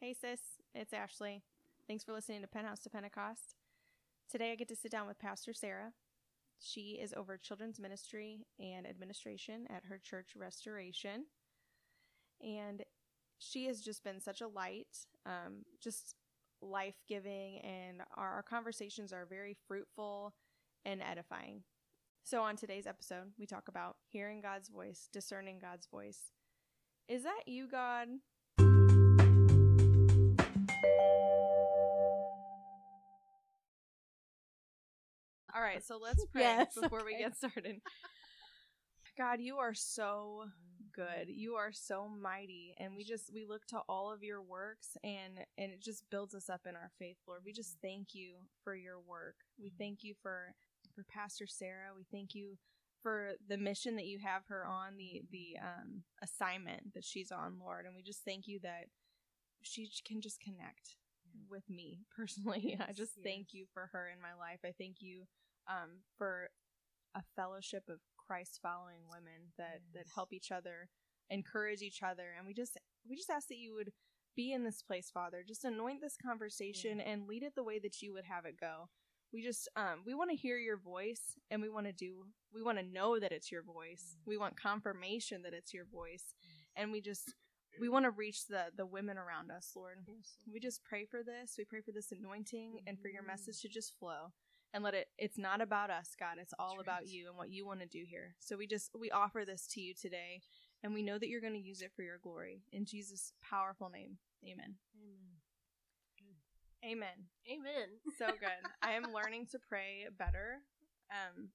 Hey, sis, it's Ashley. Thanks for listening to Penthouse to Pentecost. Today I get to sit down with Pastor Sara. She is over children's ministry and administration at her church Restoration. And she has just been such a light, um, just life giving, and our, our conversations are very fruitful and edifying. So, on today's episode, we talk about hearing God's voice, discerning God's voice. Is that you, God? All right, so let's pray Yes, before we get started. God, you are so good. You are so mighty, and we just we look to all of your works, and and it just builds us up in our faith, Lord. We just thank you for your work. We thank you for for Pastor Sara. We thank you for the mission that you have her on, the the um, assignment that she's on, Lord. And we just thank you that she can just connect with me personally. I Yes, just thank you for her in my life. I thank you um, for a fellowship of Christ following women that that help each other, encourage each other, and we just we just ask that you would be in this place, Father. Just anoint this conversation and lead it the way that you would have it go. We just um we want to hear your voice and we want to do we want to know that it's your voice. Mm. We want confirmation that it's your voice. And we just we want to reach the the women around us, Lord. We just pray for this. We pray for this anointing and for your message to just flow and let it it's not about us, God. It's all That's about right. you and what you want to do here. So we just we offer this to you today and we know that you're going to use it for your glory in Jesus powerful name. Amen. Amen. Amen. Amen. So good. I am learning to pray better um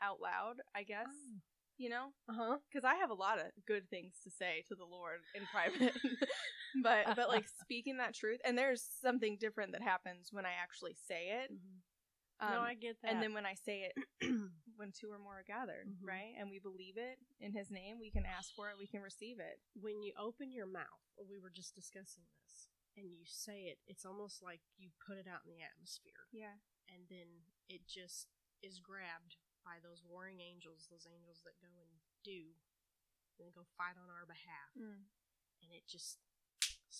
out loud, I guess. You know? Uh huh. because I have a lot of good things to say to the Lord in private, but but like speaking that truth, and there's something different that happens when I actually say it, um, no, I get that. and then when I say it, when two or more are gathered, Mhm. right, and we believe it in His name, we can ask for it, we can receive it. when you open your mouth, we were just discussing this, and you say it, it's almost like you put it out in the atmosphere, Yeah, and then it just is grabbed by those warring angels, those angels that go and do, and go fight on our behalf, Mm. and it just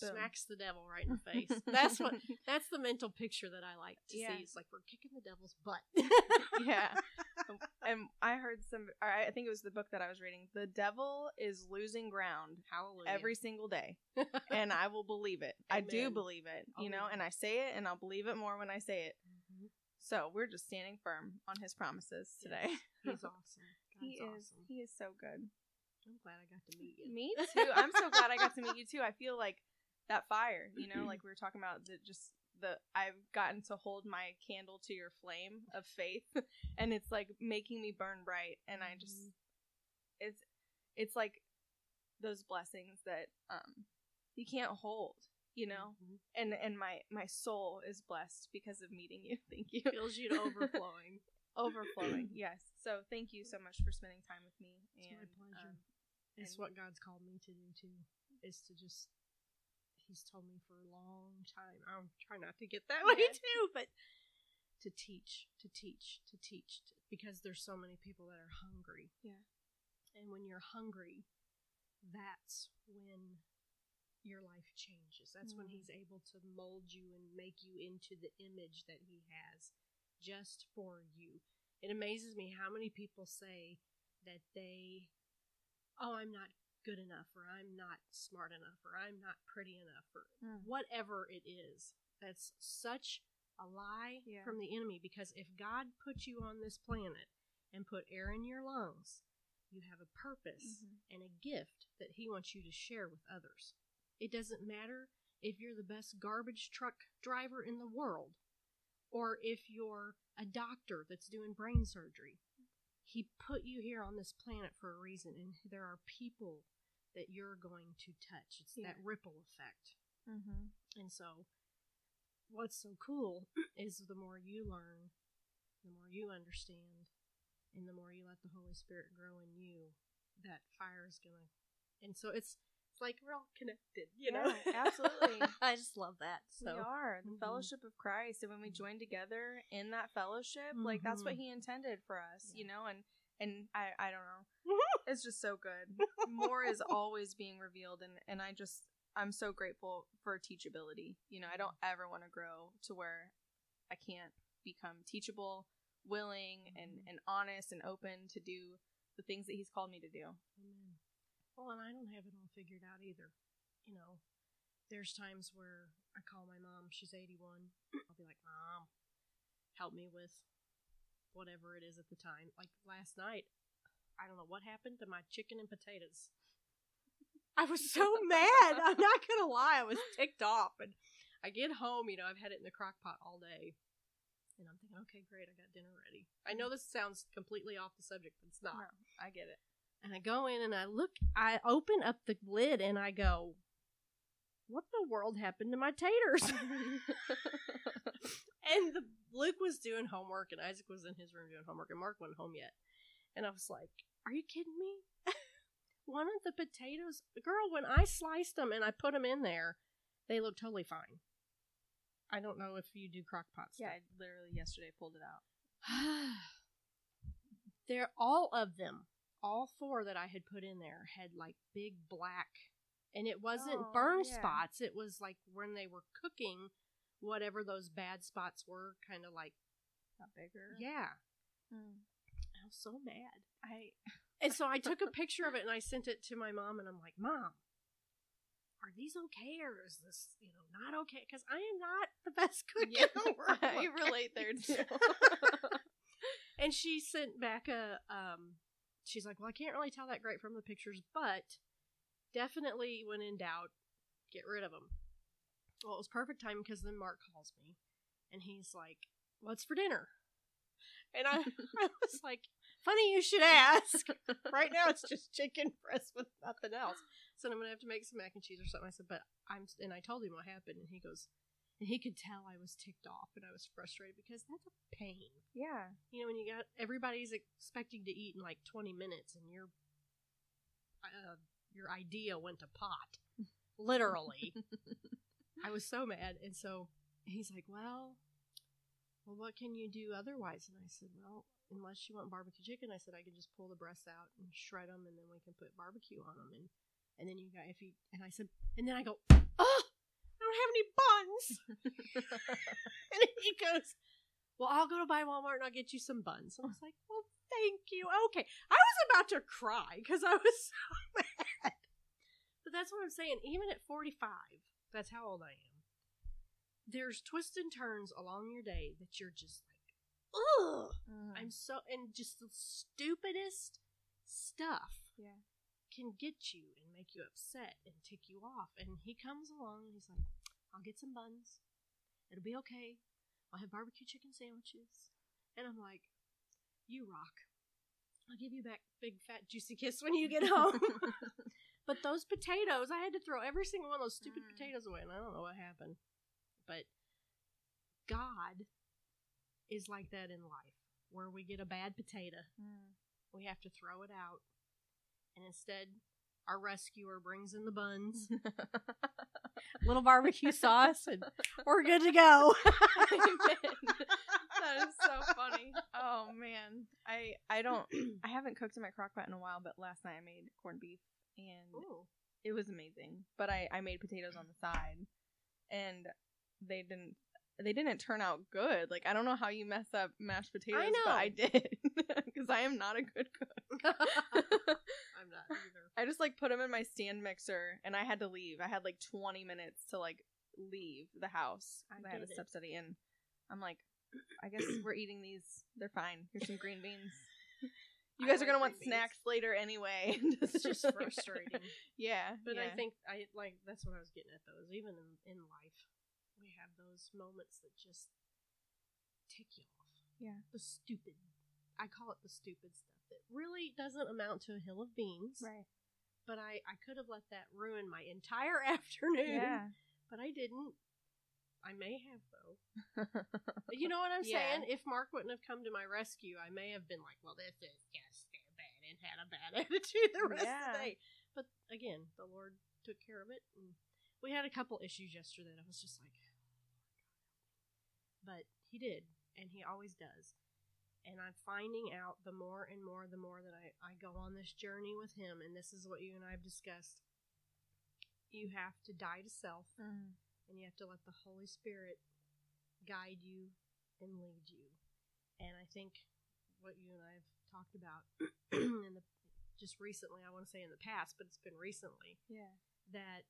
Boom. smacks the devil right in the face. That's what. That's the mental picture that I like to Yeah. see. It's like we're kicking the devil's butt. yeah. And I heard some. I think it was the book that I was reading. The devil is losing ground Hallelujah. every single day. and I will believe it. I do believe it, you Oh, know, and I say it and I'll believe it more when I say it. Mhm. So we're just standing firm on his promises today. He's awesome. he is awesome. he is so good. I'm glad I got to meet you. Me too. I'm so glad I got to meet you too. I feel like that fire, you know, like we were talking about the just the I've gotten to hold my candle to your flame of faith and it's like making me burn bright and I just Mhm. it's it's like those blessings that um you can't hold, you know? Mhm. and and my my soul is blessed because of meeting you thank you fills you to overflowing. overflowing yes so thank you so much for spending time with me It's my pleasure. um, It's and- what God's called me to do too. Is to just He's told me for a long time. I'm trying not to get that way Yeah. too, but to teach, to teach, to teach, to, because there's so many people that are hungry. Yeah. And when you're hungry, that's when your life changes. That's when Mm. He's able to mold you and make you into the image that He has just for you. It amazes me how many people say that they, oh, I'm not good enough, or I'm not smart enough, or I'm not pretty enough, or Mm. whatever it is. That's such a lie Yeah. from the enemy because if God put you on this planet and put air in your lungs, you have a purpose Mhm. and a gift that He wants you to share with others. It doesn't matter if you're the best garbage truck driver in the world or if you're a doctor that's doing brain surgery. He put you here on this planet for a reason, and there are people that you're going to touch. It's Yeah. that ripple effect. Mhm. And so, what's so cool is the more you learn, the more you understand, and the more you let the Holy Spirit grow in you, that fire is gonna. And so it's like we're all connected, you know. Yeah, absolutely. I just love that. So we are the Mhm. fellowship of Christ, and when we Mhm. join together in that fellowship, like that's what Mhm. He intended for us, you know. And and I I don't know, it's just so good. More is always being revealed, and and I just I'm so grateful for teachability. You know, I don't ever want to grow to where I can't become teachable, willing, and Mhm. and honest and open to do the things that He's called me to do. Amen. Well, and I don't have it all figured out either. You know, there's times where I call my mom, she's 81. I'll be like, Mom, help me with whatever it is at the time. Like last night, I don't know what happened to my chicken and potatoes. I was so mad. I'm not going to lie. I was ticked off. And I get home, you know, I've had it in the crock pot all day. And I'm thinking, okay, great, I got dinner ready. I know this sounds completely off the subject, but it's not. No, I get it. And I go in and I look, I open up the lid and I go, what the world happened to my taters? and the, Luke was doing homework and Isaac was in his room doing homework and Mark wasn't home yet. And I was like, are you kidding me? One of the potatoes, girl, when I sliced them and I put them in there, they look totally fine. I don't know if you do crock pot stuff. Yeah, I literally yesterday pulled it out. They're all of them, all four that I had put in there had like big black, and it wasn't Oh, burn yeah. spots. It was like when they were cooking, whatever those bad spots were, kind of like Got bigger. yeah. Mm. I was so mad, I and so I took a picture of it and I sent it to my mom, and I'm like, Mom. Are these okay or is this, you know, not okay? Because I am not the best cook yeah, in the world. I relate there too. and she sent back a um she's like well i can't really tell that great from the pictures but definitely when in doubt get rid of them well it was perfect time because then mark calls me and he's like what's for dinner? And I, I was like funny you should ask. Right now it's just chicken breast with nothing else. So i'm gonna have to make some mac and cheese or something. I said but i'm and i told him what happened and he goes and he could tell i was ticked off and i was frustrated because that's a pain yeah. you know, when you got everybody's expecting to eat in like 20 minutes and your uh, your idea went to pot. Literally. I was so mad. And so he's like, well, well, what can you do otherwise? And I said, well, unless you want barbecue chicken, I said, I can just pull the breasts out and shred them and then we can put barbecue on them. And, and then you got, if you, and I said, and then I go, don't have any buns. and he goes, well, I'll go to buy Walmart and I'll get you some buns. And I was like, well, thank you. Okay. I was about to cry because I was so mad. But that's what I'm saying. Even at 45, that's how old I am. There's twists and turns along your day that you're just like, ugh. Mm. I'm so, and just the stupidest stuff yeah. can get you and make you upset and tick you off. And he comes along and he's like, I'll get some buns. It'll be okay. I'll have barbecue chicken sandwiches. And I'm like, you rock. I'll give you back big fat juicy kiss when you get home. but those potatoes, I had to throw every single one of those stupid Mm. potatoes away, and I don't know what happened. But God is like that in life, where we get a bad potato Mm. we have to throw it out. And instead, our rescuer brings in the buns, little barbecue sauce, and we're good to go. that is so funny. Oh man, I I don't I haven't cooked in my crock pot in a while, but last night I made corned beef and Ooh. it was amazing. But I I made potatoes on the side, and they didn't they didn't turn out good. Like I don't know how you mess up mashed potatoes, but know. I did because I am not a good cook. I'm not either. I just like put them in my stand mixer, and I had to leave. I had like 20 minutes to like leave the house. I I, had a get step study, and I'm like, I guess we're eating these. They're fine. Here's some green beans. You I guys are gonna want beans. snacks later anyway. It's just frustrating. yeah, But I think I like that's what I was getting at though. Is even in, in life, we have those moments that just tick you off. Yeah. The stupid. I call it the stupid stuff that really doesn't amount to a hill of beans. right. But I I could have let that ruin my entire afternoon. Yeah. But I didn't. I may have though. You know what I'm Yeah. saying? If Mark wouldn't have come to my rescue, I may have been like, "Well, this is just bad," and had a bad attitude the rest of Yeah. the day. But again, the Lord took care of it, and we had a couple issues yesterday. That I was just like, oh, but He did, and He always does. And I'm finding out the more and more, the more that I, I go on this journey with Him, and this is what you and I have discussed. you have to die to self Mm. and you have to let the Holy Spirit guide you and lead you. And I think what you and I have talked about in the just recently, I want to say in the past, but it's been recently, Yeah. that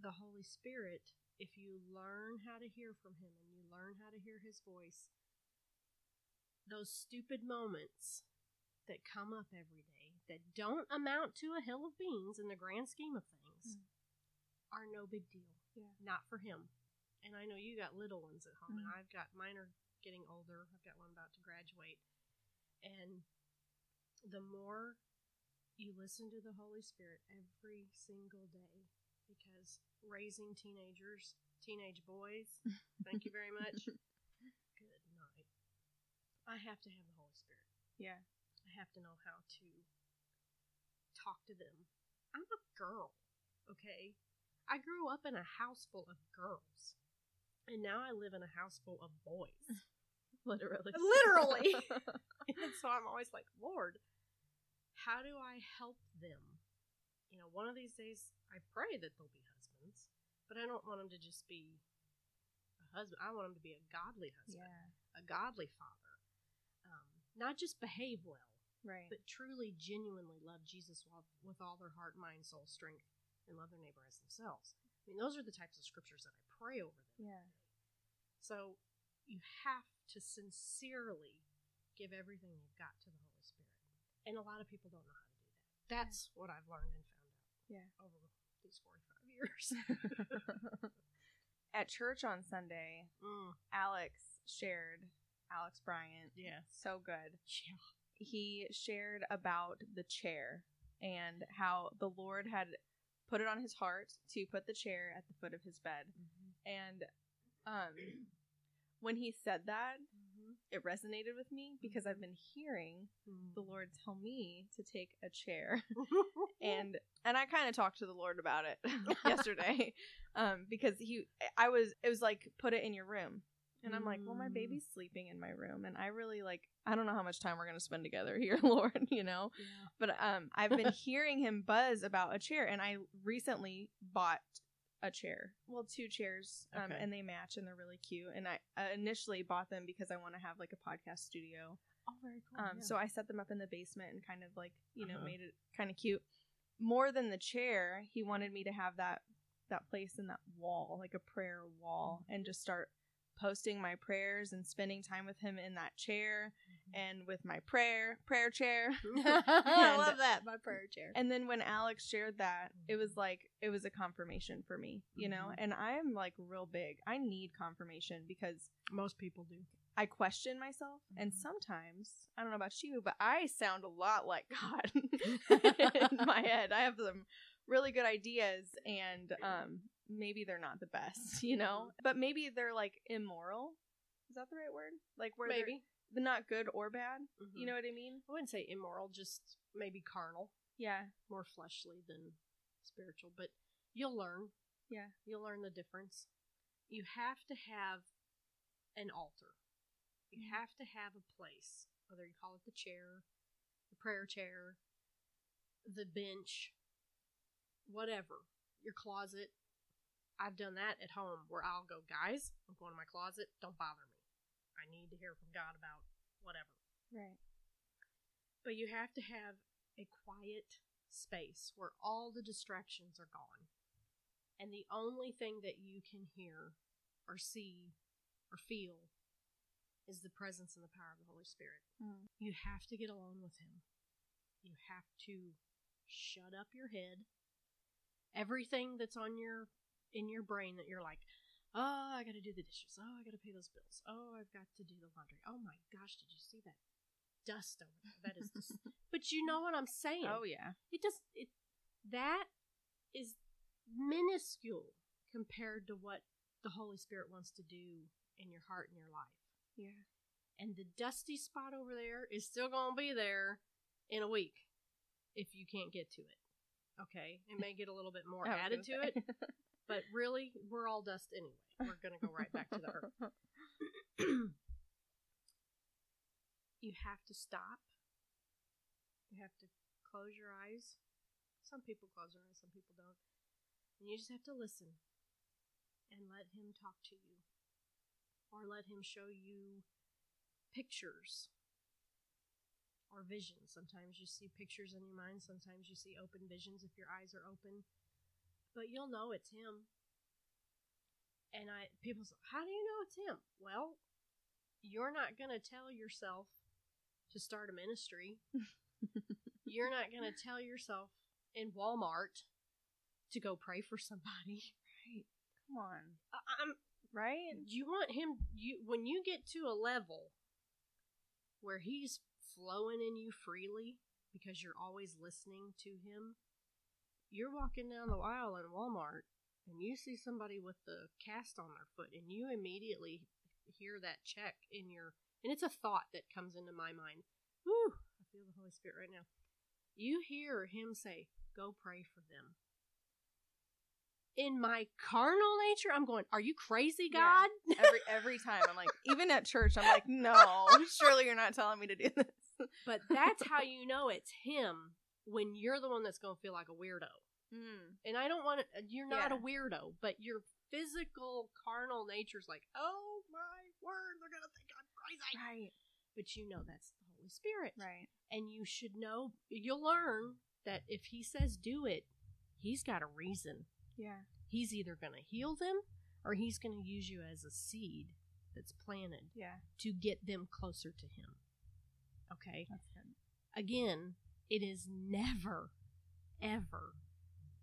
the Holy Spirit, if you learn how to hear from Him and you learn how to hear His voice, those stupid moments that come up every day that don't amount to a hill of beans in the grand scheme of things Mm. are no big deal. Yeah. Not for Him. And I know you got little ones at home, and Mhm. I've got mine are getting older. I've got one about to graduate. And the more you listen to the Holy Spirit every single day, because raising teenagers, teenage boys, thank you very much. I have to have the Holy Spirit. Yeah. I have to know how to talk to them. I'm a girl, okay? I grew up in a house full of girls. And now I live in a house full of boys. Literally. Literally. and so I'm always like, Lord, how do I help them? You know, one of these days I pray that they'll be husbands, but I don't want them to just be a husband. I want them to be a godly husband, yeah. a godly father. Not just behave well, Right. but truly, genuinely love Jesus with, with all their heart, mind, soul, strength, and love their neighbor as themselves. I mean, those are the types of scriptures that I pray over them. yeah. So you have to sincerely give everything you've got to the Holy Spirit. And a lot of people don't know how to do that. That's what I've learned and found out Yeah. over these 45 years. At church on Sunday, mm, Alex shared, Alex Bryant, yeah. so good. Yeah. He shared about the chair and how the Lord had put it on his heart to put the chair at the foot of his bed. And um, when he said that, Mm-hmm. it resonated with me because I've been hearing the Lord tell me to take a chair. and and I kind of talked to the Lord about it yesterday um because he I was it was like put it in your room. And I'm like, well, my Mm. baby's sleeping in my room, and I really like. I don't know how much time we're gonna spend together here, Lord. You know, yeah. but um, I've been hearing him buzz about a chair, and I recently bought a chair. Well, two chairs, um, Okay. and they match, and they're really cute. And I uh, initially bought them because I want to have like a podcast studio. Oh, very cool. Um, so I set them up in the basement and kind of like you know Uh-huh. made it kind of cute. More than the chair, he wanted me to have that that place in that wall, like a prayer wall, and just start posting my prayers and spending time with him in that chair and with my prayer prayer chair. I And- love that. My prayer chair. And then when Alex shared that, it was like it was a confirmation for me, you know. Mhm. And I am like real big. I need confirmation because Most people do. I question myself, and Mhm. sometimes I don't know about you, but I sound a lot like God in my head. I have some really good ideas, and um, maybe they're not the best, you know. But maybe they're like immoral. Is that the right word? Like where they're- Maybe. they're not good or bad. Mhm. You know what I mean? I wouldn't say immoral, just maybe carnal. Yeah. more fleshly than spiritual, but you'll learn. Yeah. You'll learn the difference. You have to have an altar. You Mhm. have to have a place, whether you call it the chair, the prayer chair, the bench, whatever, your closet. I've done that at home where I'll go, guys, I'm going to my closet. Don't bother me. I need to hear from God about whatever. Right. But you have to have a quiet space where all the distractions are gone. And the only thing that you can hear or see or feel is the presence and the power of the Holy Spirit. Mm. You have to get alone with Him. You have to shut up your head. Everything that's on your in your brain that you're like, oh, I got to do the dishes. Oh, I got to pay those bills. Oh, I've got to do the laundry. Oh my gosh, did you see that dust over there? That is, dis- but you know what I'm saying. Oh yeah. It does it that is minuscule compared to what the Holy Spirit wants to do in your heart and your life. Yeah. And the dusty spot over there is still going to be there in a week if you can't get to it. Okay, it may get a little bit more oh, added to it. but really, we're all dust anyway. We're going to go right back to the earth. you have to stop. You have to close your eyes. Some people close their eyes, some people don't. And you just have to listen and let him talk to you. Or let him show you pictures or visions. Sometimes you see pictures in your mind, sometimes you see open visions if your eyes are open. But you'll know it's him. And I people say, How do you know it's him? Well, you're not gonna tell yourself to start a ministry. you're not gonna tell yourself in Walmart to go pray for somebody. Right. Come on. I- I'm Right? you want him you when you get to a level where he's flowing in you freely because you're always listening to him you're walking down the aisle in walmart and you see somebody with the cast on their foot and you immediately hear that check in your and it's a thought that comes into my mind. Whew, i feel the holy spirit right now. You hear him say go pray for them. In my carnal nature i'm going are you crazy Yeah. god? Every every time I'm like, even at church, I'm like, no, surely you're not telling me to do this. But that's how you know it's him when you're the one that's going to feel like a weirdo. Mm. And I don't want to, you're not Yeah. a weirdo, but your physical carnal nature's like, oh my word, they're going to think I'm crazy. Right. But you know that's the Holy Spirit. Right. And you should know, you'll learn that if he says do it, he's got a reason. Yeah. He's either going to heal them or he's going to use you as a seed that's planted Yeah. to get them closer to him. Okay? That's good. again, it is never, ever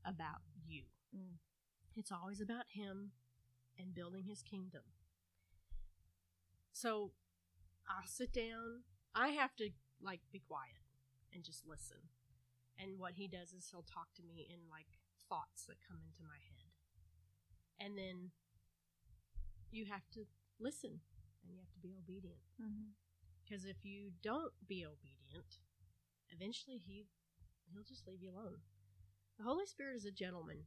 about you. Mm. It's always about him and building his kingdom. So I'll sit down. I have to, like, be quiet and just listen. And what he does is he'll talk to me in, like, thoughts that come into my head. And then you have to listen and you have to be obedient. Mm-hmm. Because if you don't be obedient, eventually he he'll just leave you alone. The Holy Spirit is a gentleman.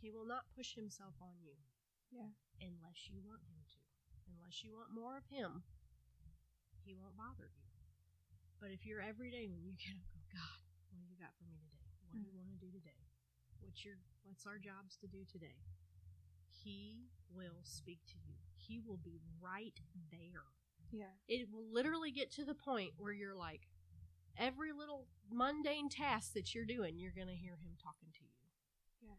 He will not push himself on you. Yeah. Unless you want him to. Unless you want more of him, he won't bother you. But if you're every day when you get up go, God, what do you got for me today? What do you mm. want to do today? What's your what's our jobs to do today? He will speak to you. He will be right there Yeah. it will literally get to the point where you're like every little mundane task that you're doing you're going to hear him talking to you Yeah.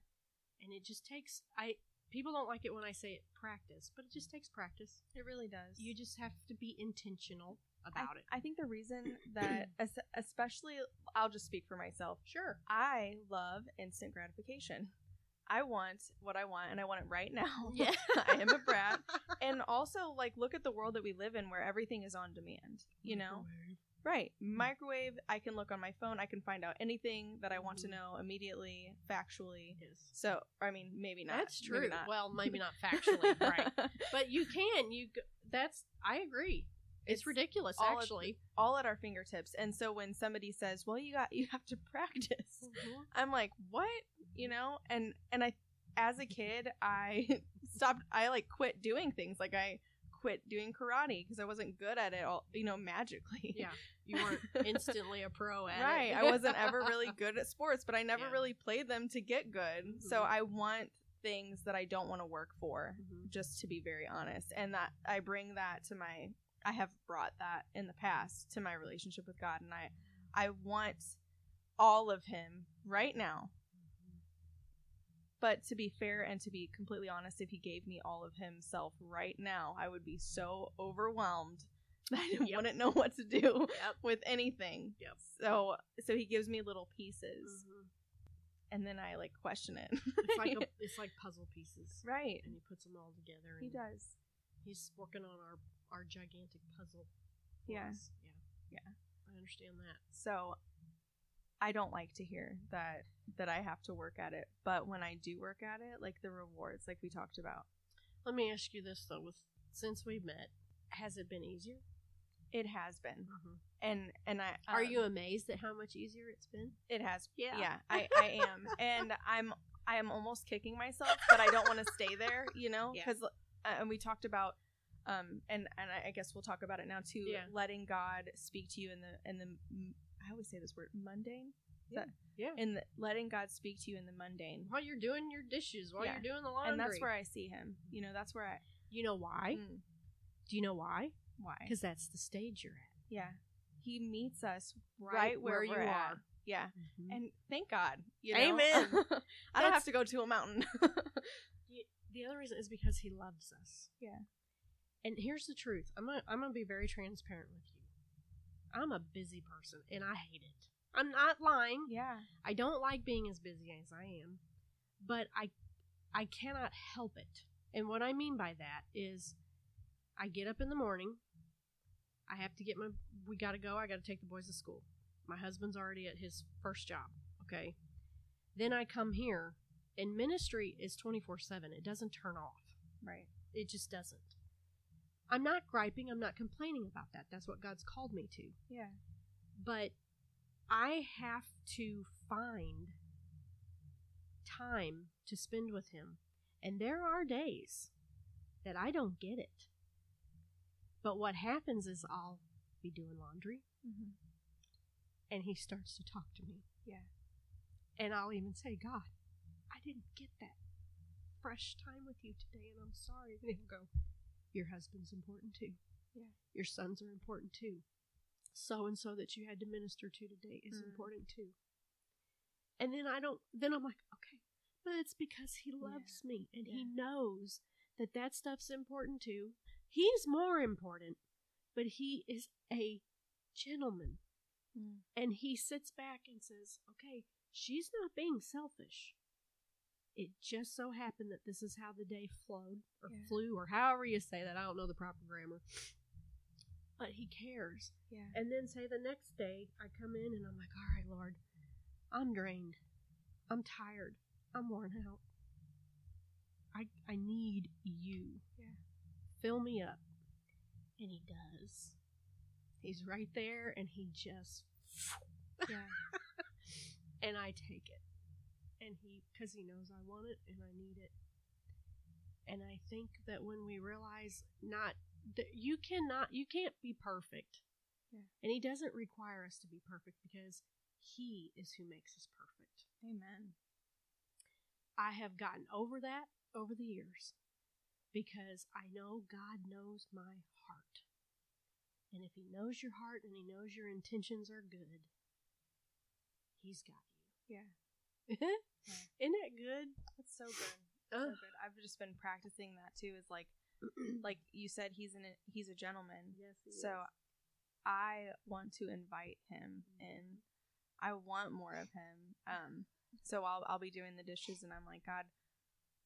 and it just takes i people don't like it when i say it practice but it just mm. takes practice It really does. you just have to be intentional I, about it I think the reason that, especially, I'll just speak for myself. sure I love instant gratification. I want what I want, and I want it right now. Yeah. I am a brat, and also like look at the world that we live in, where everything is on demand. You know, right? Microwave. I can look on my phone. I can find out anything that I want to Mhm. know immediately, factually. Yes. So, I mean, maybe not. that's Maybe true not. well maybe not factually right but you can you that's i agree it's, It's ridiculous all at- actually all at our fingertips. And so when somebody says, "Well, you got you have to practice," Mhm. I'm like, "What?" You know? And and I as a kid, I stopped I like quit doing things. Like I quit doing karate because I wasn't good at it all, you know, magically. yeah you weren't instantly a pro at right. it I wasn't ever really good at sports, but I never Yeah. really played them to get good. So Mhm. I want things that I don't want to work for, Mhm. just to be very honest. And that I bring that to my I have brought that in the past to my relationship with God and I I want all of him right now. But to be fair and to be completely honest, if he gave me all of himself right now, I would be so overwhelmed that I Yep. wouldn't know what to do Yep. with anything. Yep. So so he gives me little pieces Mhm. and then I like question it. It's like a, it's like puzzle pieces, right. and he puts them all together. He does. He's working on our our gigantic puzzle. for Yeah. yeah, Yeah. I understand that. So I don't like to hear that that I have to work at it, but when I do work at it, like the rewards like we talked about, Let me ask you this though: with since we've met, has it been easier? it has been. And and I Are um, you amazed at how much easier it's been? It has. Yeah. Yeah, I, I am. and I'm I am almost kicking myself, but I don't want to stay there, you know? Yeah. Cuz and we talked about um and and I guess we'll talk about it now too, Yeah. letting God speak to you in the in the I always say this word mundane. Yeah. And the, letting God speak to you in the mundane. While you're doing your dishes, while Yeah. you're doing the laundry. And that's where I see him. You know, that's where I. You know why? Mm, Do you know why? why? Because that's the stage you're at. Yeah. He meets us right, where, you we're at. are. Yeah. Mhm. And thank God. You know? Amen. I don't have to go to a mountain. The other reason is because he loves us. Yeah. And here's the truth. I'm gonna I'm gonna be very transparent with you. I'm a busy person and I hate it. I'm not lying. yeah. I don't like being as busy as I am, but I I cannot help it. And what I mean by that is I get up in the morning. I have to get my we got to go. I got to take the boys to school. My husband's already at his first job, okay? Then I come here and ministry is 24/7. It doesn't turn off. Right. It just doesn't. I'm not griping, I'm not complaining about that. That's what God's called me to Yeah. but I have to find time to spend with him. And there are days that I don't get it. But what happens is I'll be doing laundry Mm-hmm. and he starts to talk to me. Yeah. And I'll even say, God, I didn't get that fresh time with you today and I'm sorry. And he'll go, Your husband's important too. Yeah. Your sons are important too. So and so that you had to minister to today is Mm. important too. And then I don't, then I'm like, okay, but it's because he loves me and he knows that that stuff's important too. He's more important, but he is a gentleman Mm. and he sits back and says, Okay, she's not being selfish. It just so happened that this is how the day flowed, or Yeah. flew, or however you say that. I don't know the proper grammar. But he cares. Yeah. And then, say, the next day, I come in and I'm like, All right, Lord, I'm drained. I'm tired. I'm worn out. I, I need you. Yeah. Fill me up. And he does. He's right there and he just Yeah. and I take it. And he, because he knows I want it and I need it. And I think that when we realize not that you cannot, you can't be perfect. Yeah. And he doesn't require us to be perfect because he is who makes us perfect. Amen. I have gotten over that over the years because I know God knows my heart. And if He knows your heart and He knows your intentions are good, He's got you. Yeah. Isn't it good? That's so good. So good. I've just been practicing that too. Is like, like you said, he's an he's a gentleman. yes, So is. I want to invite him in. I want more of him. Um, so I'll I'll be doing the dishes, and I'm like, God,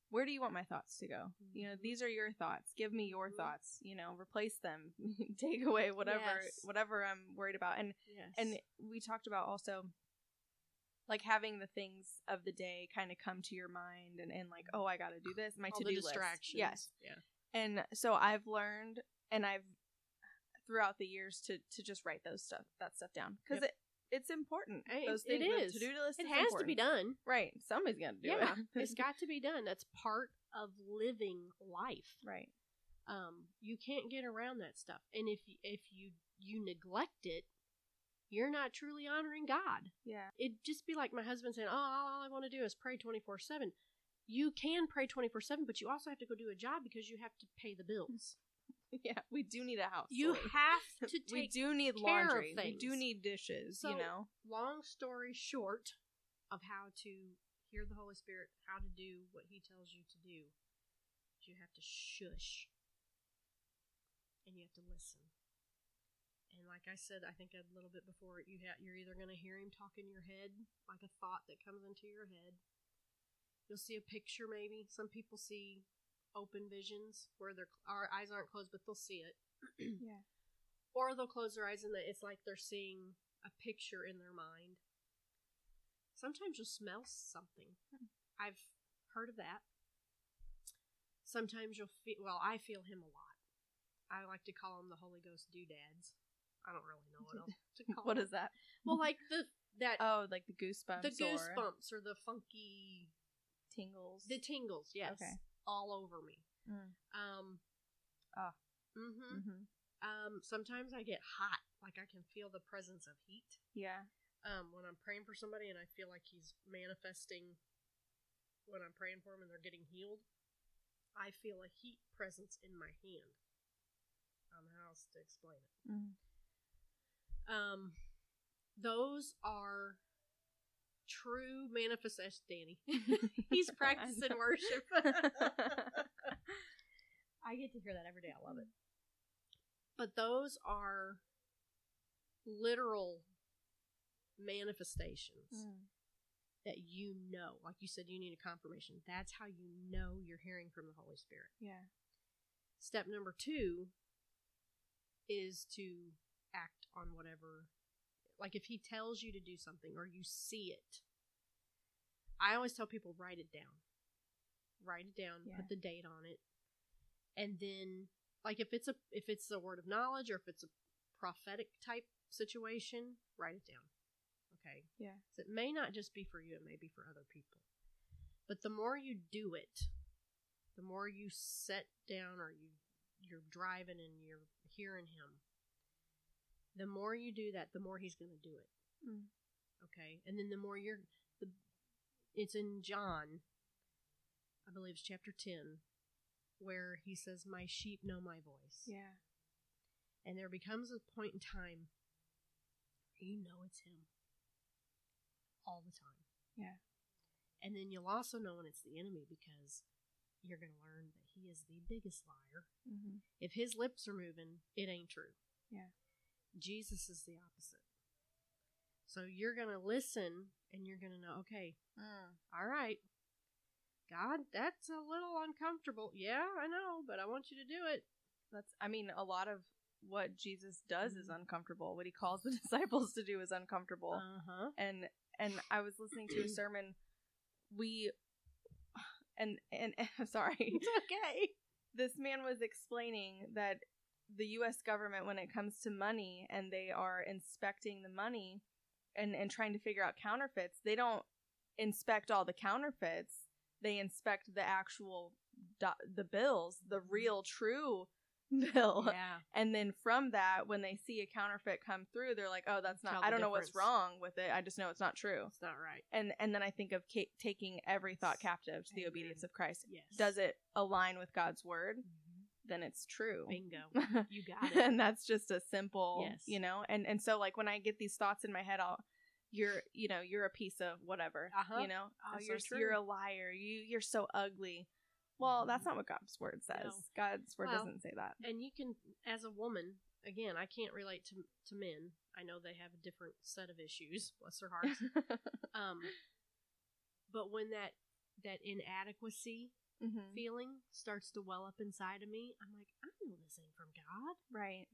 where do you want my thoughts to go? You know, Mhm. these are your thoughts. Give me your Mhm. thoughts. You know, replace them, take away whatever Yes. whatever I'm worried about. And yes. and we talked about also like having the things of the day kind of come to your mind and, and like oh i gotta do this my all to-do the list yes Yeah. and so i've learned and i've throughout the years to to just write those stuff that stuff down because Yep. it it's important Hey, those it things the to-do list It is has to be done. right somebody's gonna do yeah, it it's got to be done. That's part of living life. right Um, you can't get around that stuff. And if if you you neglect it, you're not truly honoring God. yeah It'd just be like my husband saying, "Oh, all I want to do is pray twenty four 7 You can pray twenty four seven, but you also have to go do a job because you have to pay the bills. yeah we do need a house You have to we do need laundry we do need dishes So- you know long story short of how to hear the Holy Spirit, how to do what He tells you to do, you have to shush and you have to listen. And like I said, I think a little bit before, you ha- you're either going to hear Him talk in your head, like a thought that comes into your head. You'll see a picture, maybe. Some people see open visions where their our eyes aren't closed, but they'll see it. yeah or they'll close their eyes and it's like they're seeing a picture in their mind. Sometimes you'll smell something. Hmm. I've heard of that. Sometimes you'll feel, well, I feel him a lot. I like to call him the Holy Ghost doodads. I don't really know what else to call what them. is that Well, like the, that, oh like the goosebumps the or goosebumps or the funky, tingles the tingles, yes. Okay. All over me. Mm. Um, Ah. hmm Mhm. Um, sometimes I get hot, like I can feel the presence of heat. yeah Um, when I'm praying for somebody and I feel like he's manifesting when I'm praying for them and they're getting healed, I feel a heat presence in my hand. I don't know how else to explain it. Mm. Um, those are true manifestation. Danny, he's practicing worship. I get to hear that every day. I love it. But those are literal manifestations Mm. that you know. Like you said, you need a confirmation. That's how you know you're hearing from the Holy Spirit. Yeah. Step number two is to act on whatever. Like if he tells you to do something or you see it, I always tell people write it down. Write it down, Yeah. put the date on it, and then like if it's a if it's a word of knowledge or if it's a prophetic type situation, write it down. Okay. Yeah. So it may not just be for you; it may be for other people. But the more you do it, the more you set down or you you're driving and you're hearing him. The more you do that, the more he's going to do it. Mm. Okay, and then the more you're the it's in John, I believe it's chapter ten, where he says, "My sheep know my voice." Yeah. And there becomes a point in time you know it's him all the time. Yeah. And then you'll also know when it's the enemy because you're going to learn that he is the biggest liar. Mm-hmm. If his lips are moving, it ain't true. Yeah. Jesus is the opposite. So you're going to listen and you're going to know, okay, all right, God, that's a little uncomfortable. Yeah, I know, but I want you to do it. That's. I mean, a lot of what Jesus does is Mhm. uncomfortable. What he calls the disciples to do is uncomfortable. Uh huh. and and I was listening to a sermon. We and and sorry, It's okay. this man was explaining that the U.S. government, when it comes to money, and they are inspecting the money and and trying to figure out counterfeits, they don't inspect all the counterfeits. They inspect the actual do- the bills, the real true bill. Yeah. And then from that, when they see a counterfeit come through, they're like, "Oh, that's not. Tell I don't know what's wrong with it. I just know it's not true." It's not right. And and then I think of ca- taking every thought captive to the Amen. obedience of Christ. Yes. Does it align with God's word? Mhm. Then it's true. Bingo. You got it. and that's just a simple, Yes. you know. And and so like when I get these thoughts in my head, I'll you're you know you're a piece of whatever Uh-huh. you know oh, That's you're true. you're a liar you you're so ugly well that's not what god's word says No. god's word Well, doesn't say that and you can, as a woman, again, I can't relate to to men. I know they have a different set of issues. Bless their hearts. um, but when that that inadequacy Mhm. feeling starts to well up inside of me, I'm like, I know this ain't from God. right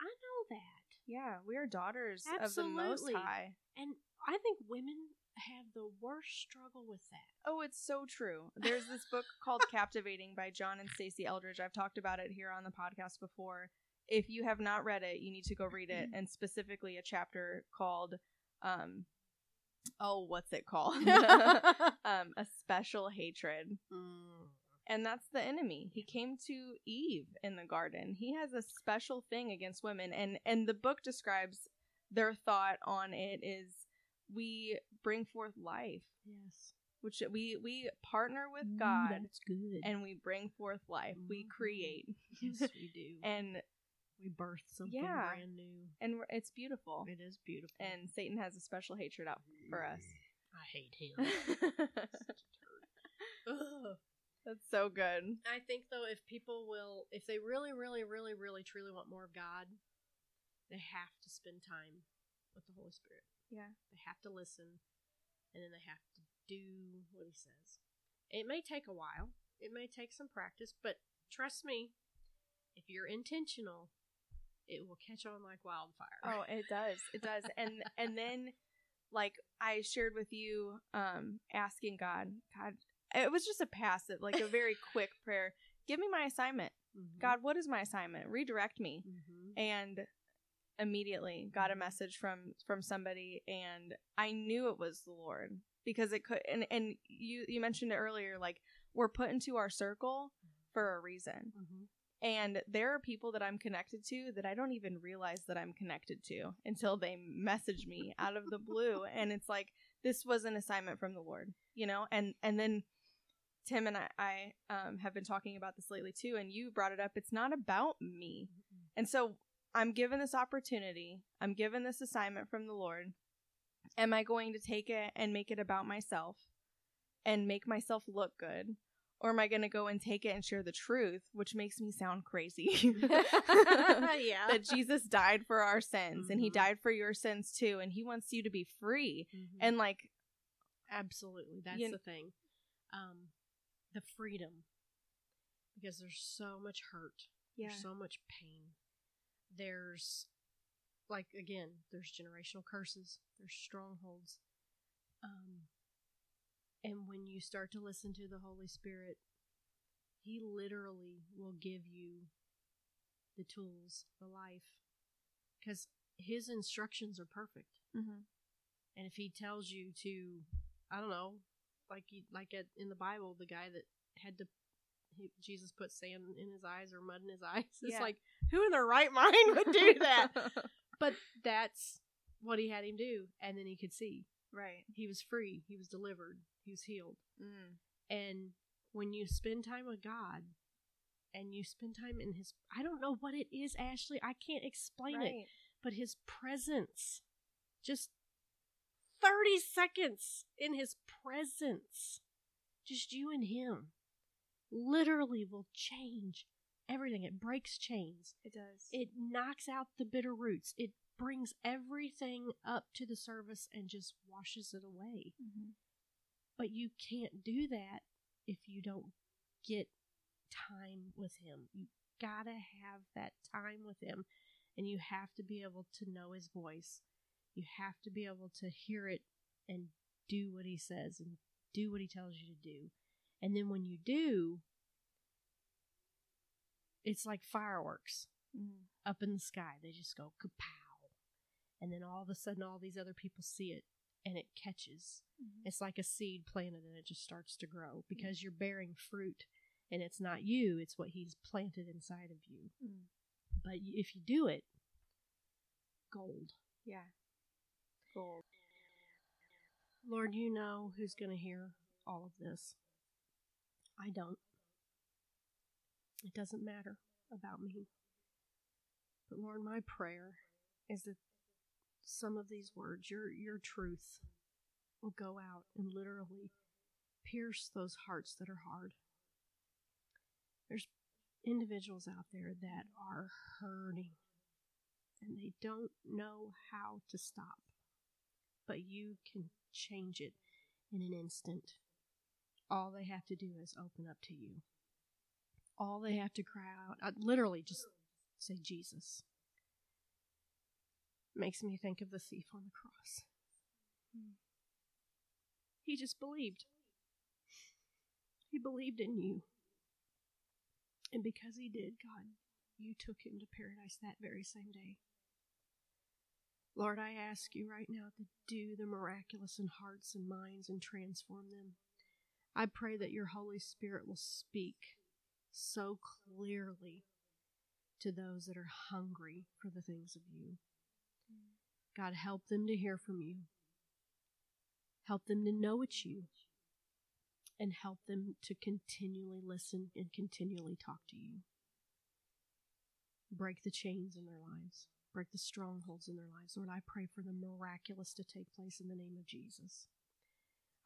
I know that. Yeah, we are daughters of the Most High. And I think women have the worst struggle with that. Oh, it's so true. There's this book called Captivating by John and Stasi Eldredge. I've talked about it here on the podcast before. If you have not read it, you need to go read it, and specifically a chapter called, um, oh, what's it called? um, a special hatred. Mm. And that's the enemy. He came to Eve in the garden. He has a special thing against women, and and the book describes their thought on it is we bring forth life Yes. which we we partner with God That's good. and we bring forth life. We Mhm. create yes, we do. and we birth something Yeah. brand new. and it's beautiful. It is beautiful. And Satan has a special hatred out for us. I hate him. That's so good. I think though, if people will, if they really, really, really, really, truly want more of God, they have to spend time with the Holy Spirit. Yeah. They have to listen, and then they have to do what He says. It may take a while. It may take some practice, but trust me, if you're intentional, it will catch on like wildfire. Oh, it does. It does. And and then like I shared with you um asking God, God, it was just a passive, like a very quick prayer. Give me my assignment. Mhm. God, what is my assignment? Redirect me. Mhm. and immediately got a message from from somebody and i knew it was the lord because it could and and you you mentioned it earlier like we're put into our circle for a reason Mhm. And there are people that I'm connected to that I don't even realize that I'm connected to until they message me out of the blue. And it's like, this was an assignment from the Lord, you know? And, and then Tim and I, I um, have been talking about this lately too. And you brought it up. It's not about me. And so I'm given this opportunity. I'm given this assignment from the Lord. Am I going to take it and make it about myself and make myself look good? Or am I going to go and take it and share the truth, which makes me sound crazy? yeah. that Jesus died for our sins and he Mhm. died for your sins too. And he wants you to be free. Mhm. And like, Absolutely. That's You- the thing. Um, the freedom. Because there's so much hurt. yeah. There's so much pain. There's, like, again, there's generational curses, there's strongholds. Um, and when you start to listen to the Holy Spirit, He literally will give you the tools, the life. Because His instructions are perfect. hmm And if he tells you to, I don't know, like you, like at, in the Bible, the guy that had to, he, Jesus put sand in his eyes or mud in his eyes. It's Yeah. like, who in their right mind would do that? but that's what he had him do. And then he could see. right. He was free. He was delivered. He was healed. Mm. And when you spend time with God and you spend time in his, I don't know what it is, Ashley. I can't explain it but his presence just 30 seconds in his presence just you and him literally will change everything it breaks chains It does. it knocks out the bitter roots it brings everything up to the surface and just washes it away Mhm. but you can't do that if you don't get time with him. You gotta have that time with him, and you have to be able to know his voice. You have to be able to hear it and do what he says and do what he tells you to do. And then when you do, it's like fireworks Mhm. up in the sky. They just go kapow. And then all of a sudden, all these other people see it and it catches. Mhm. It's like a seed planted and it just starts to grow because you're bearing fruit and it's not you, it's what he's planted inside of you. Mm. But if you do it, gold. Yeah. Gold. Lord, you know who's going to hear all of this. I don't. It doesn't matter about me. But Lord, my prayer is that some of these words, your your truth, will go out and literally pierce those hearts that are hard. There's individuals out there that are hurting and they don't know how to stop. But you can change it in an instant. All they have to do is open up to you. All they have to cry out, uh, literally just say Jesus. Makes me think of the thief on the cross. He just believed. He believed in you. And because he did, God, you took him to paradise that very same day. Lord, I ask you right now to do the miraculous in hearts and minds and transform them. I pray that your Holy Spirit will speak so clearly to those that are hungry for the things of you. God, help them to hear from you. Help them to know it's you. And help them to continually listen and continually talk to you. Break the chains in their lives, break the strongholds in their lives. Lord, I pray for the miraculous to take place in the name of Jesus.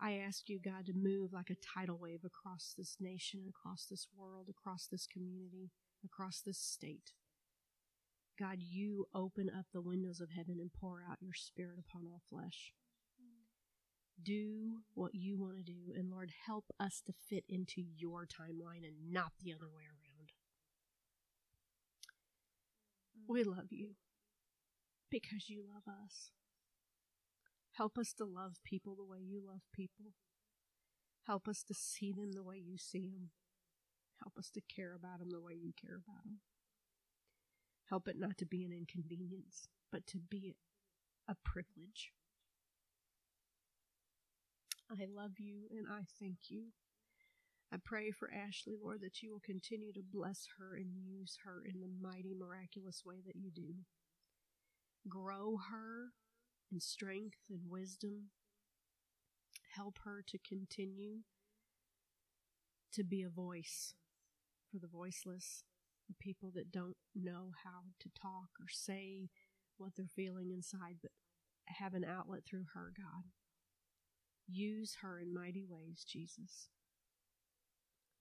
I ask you, God, to move like a tidal wave across this nation, across this world, across this community, across this state. God, you open up the windows of heaven and pour out your spirit upon all flesh. Do what you want to do, and Lord, help us to fit into your timeline and not the other way around. We love you because you love us. Help us to love people the way you love people. Help us to see them the way you see them. Help us to care about them the way you care about them. Help it not to be an inconvenience, but to be a privilege. I love you and I thank you. I pray for Ashley, Lord, that you will continue to bless her and use her in the mighty, miraculous way that you do. Grow her in strength and wisdom. Help her to continue to be a voice for the voiceless, the people that don't know how to talk or say what they're feeling inside, but have an outlet through her, God. Use her in mighty ways, Jesus.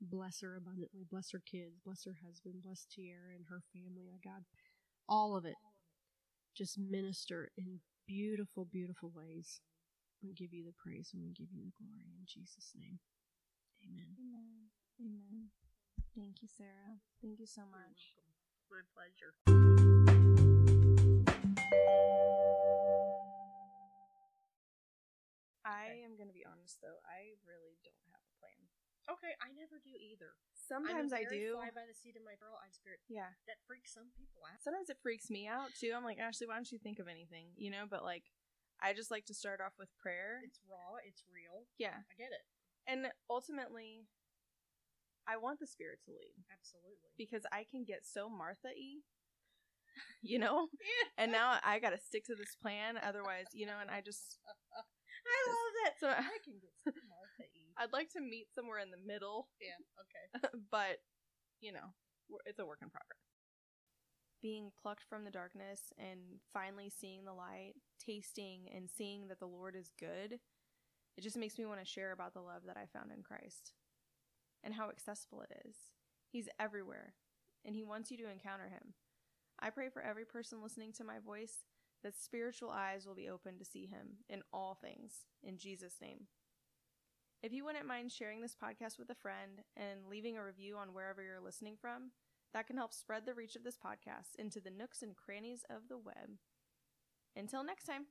Bless her abundantly. Bless her kids. Bless her husband. Bless Tiara and her family, oh God. All of it. Just minister in beautiful, beautiful ways. We give you the praise and we give you the glory in Jesus' name. Amen. Amen. Amen. Thank you, Sara. Thank you so much. My pleasure. I am going to be honest, though. I really don't have a plan. Okay, I never do either. Sometimes I do. Fly by the seat of my girl. I spirit Yeah. that freaks some people out. Sometimes it freaks me out, too. I'm like, Ashley, why don't you think of anything? You know, but like, I just like to start off with prayer. It's raw. It's real. Yeah. I get it. And ultimately, I want the Spirit to lead Absolutely. because I can get so Martha y, you know? Yeah. And now I got to stick to this plan. Otherwise, you know, and I just, I love that. so I can get some Martha. I'd like to meet somewhere in the middle, Yeah. Okay. but, you know, it's a work in progress. Being plucked from the darkness and finally seeing the light, tasting and seeing that the Lord is good, it just makes me want to share about the love that I found in Christ and how accessible it is. He's everywhere, and He wants you to encounter Him. I pray for every person listening to my voice that spiritual eyes will be open to see Him in all things. In Jesus' name. If you wouldn't mind sharing this podcast with a friend and leaving a review on wherever you're listening from, that can help spread the reach of this podcast into the nooks and crannies of the web. Until next time.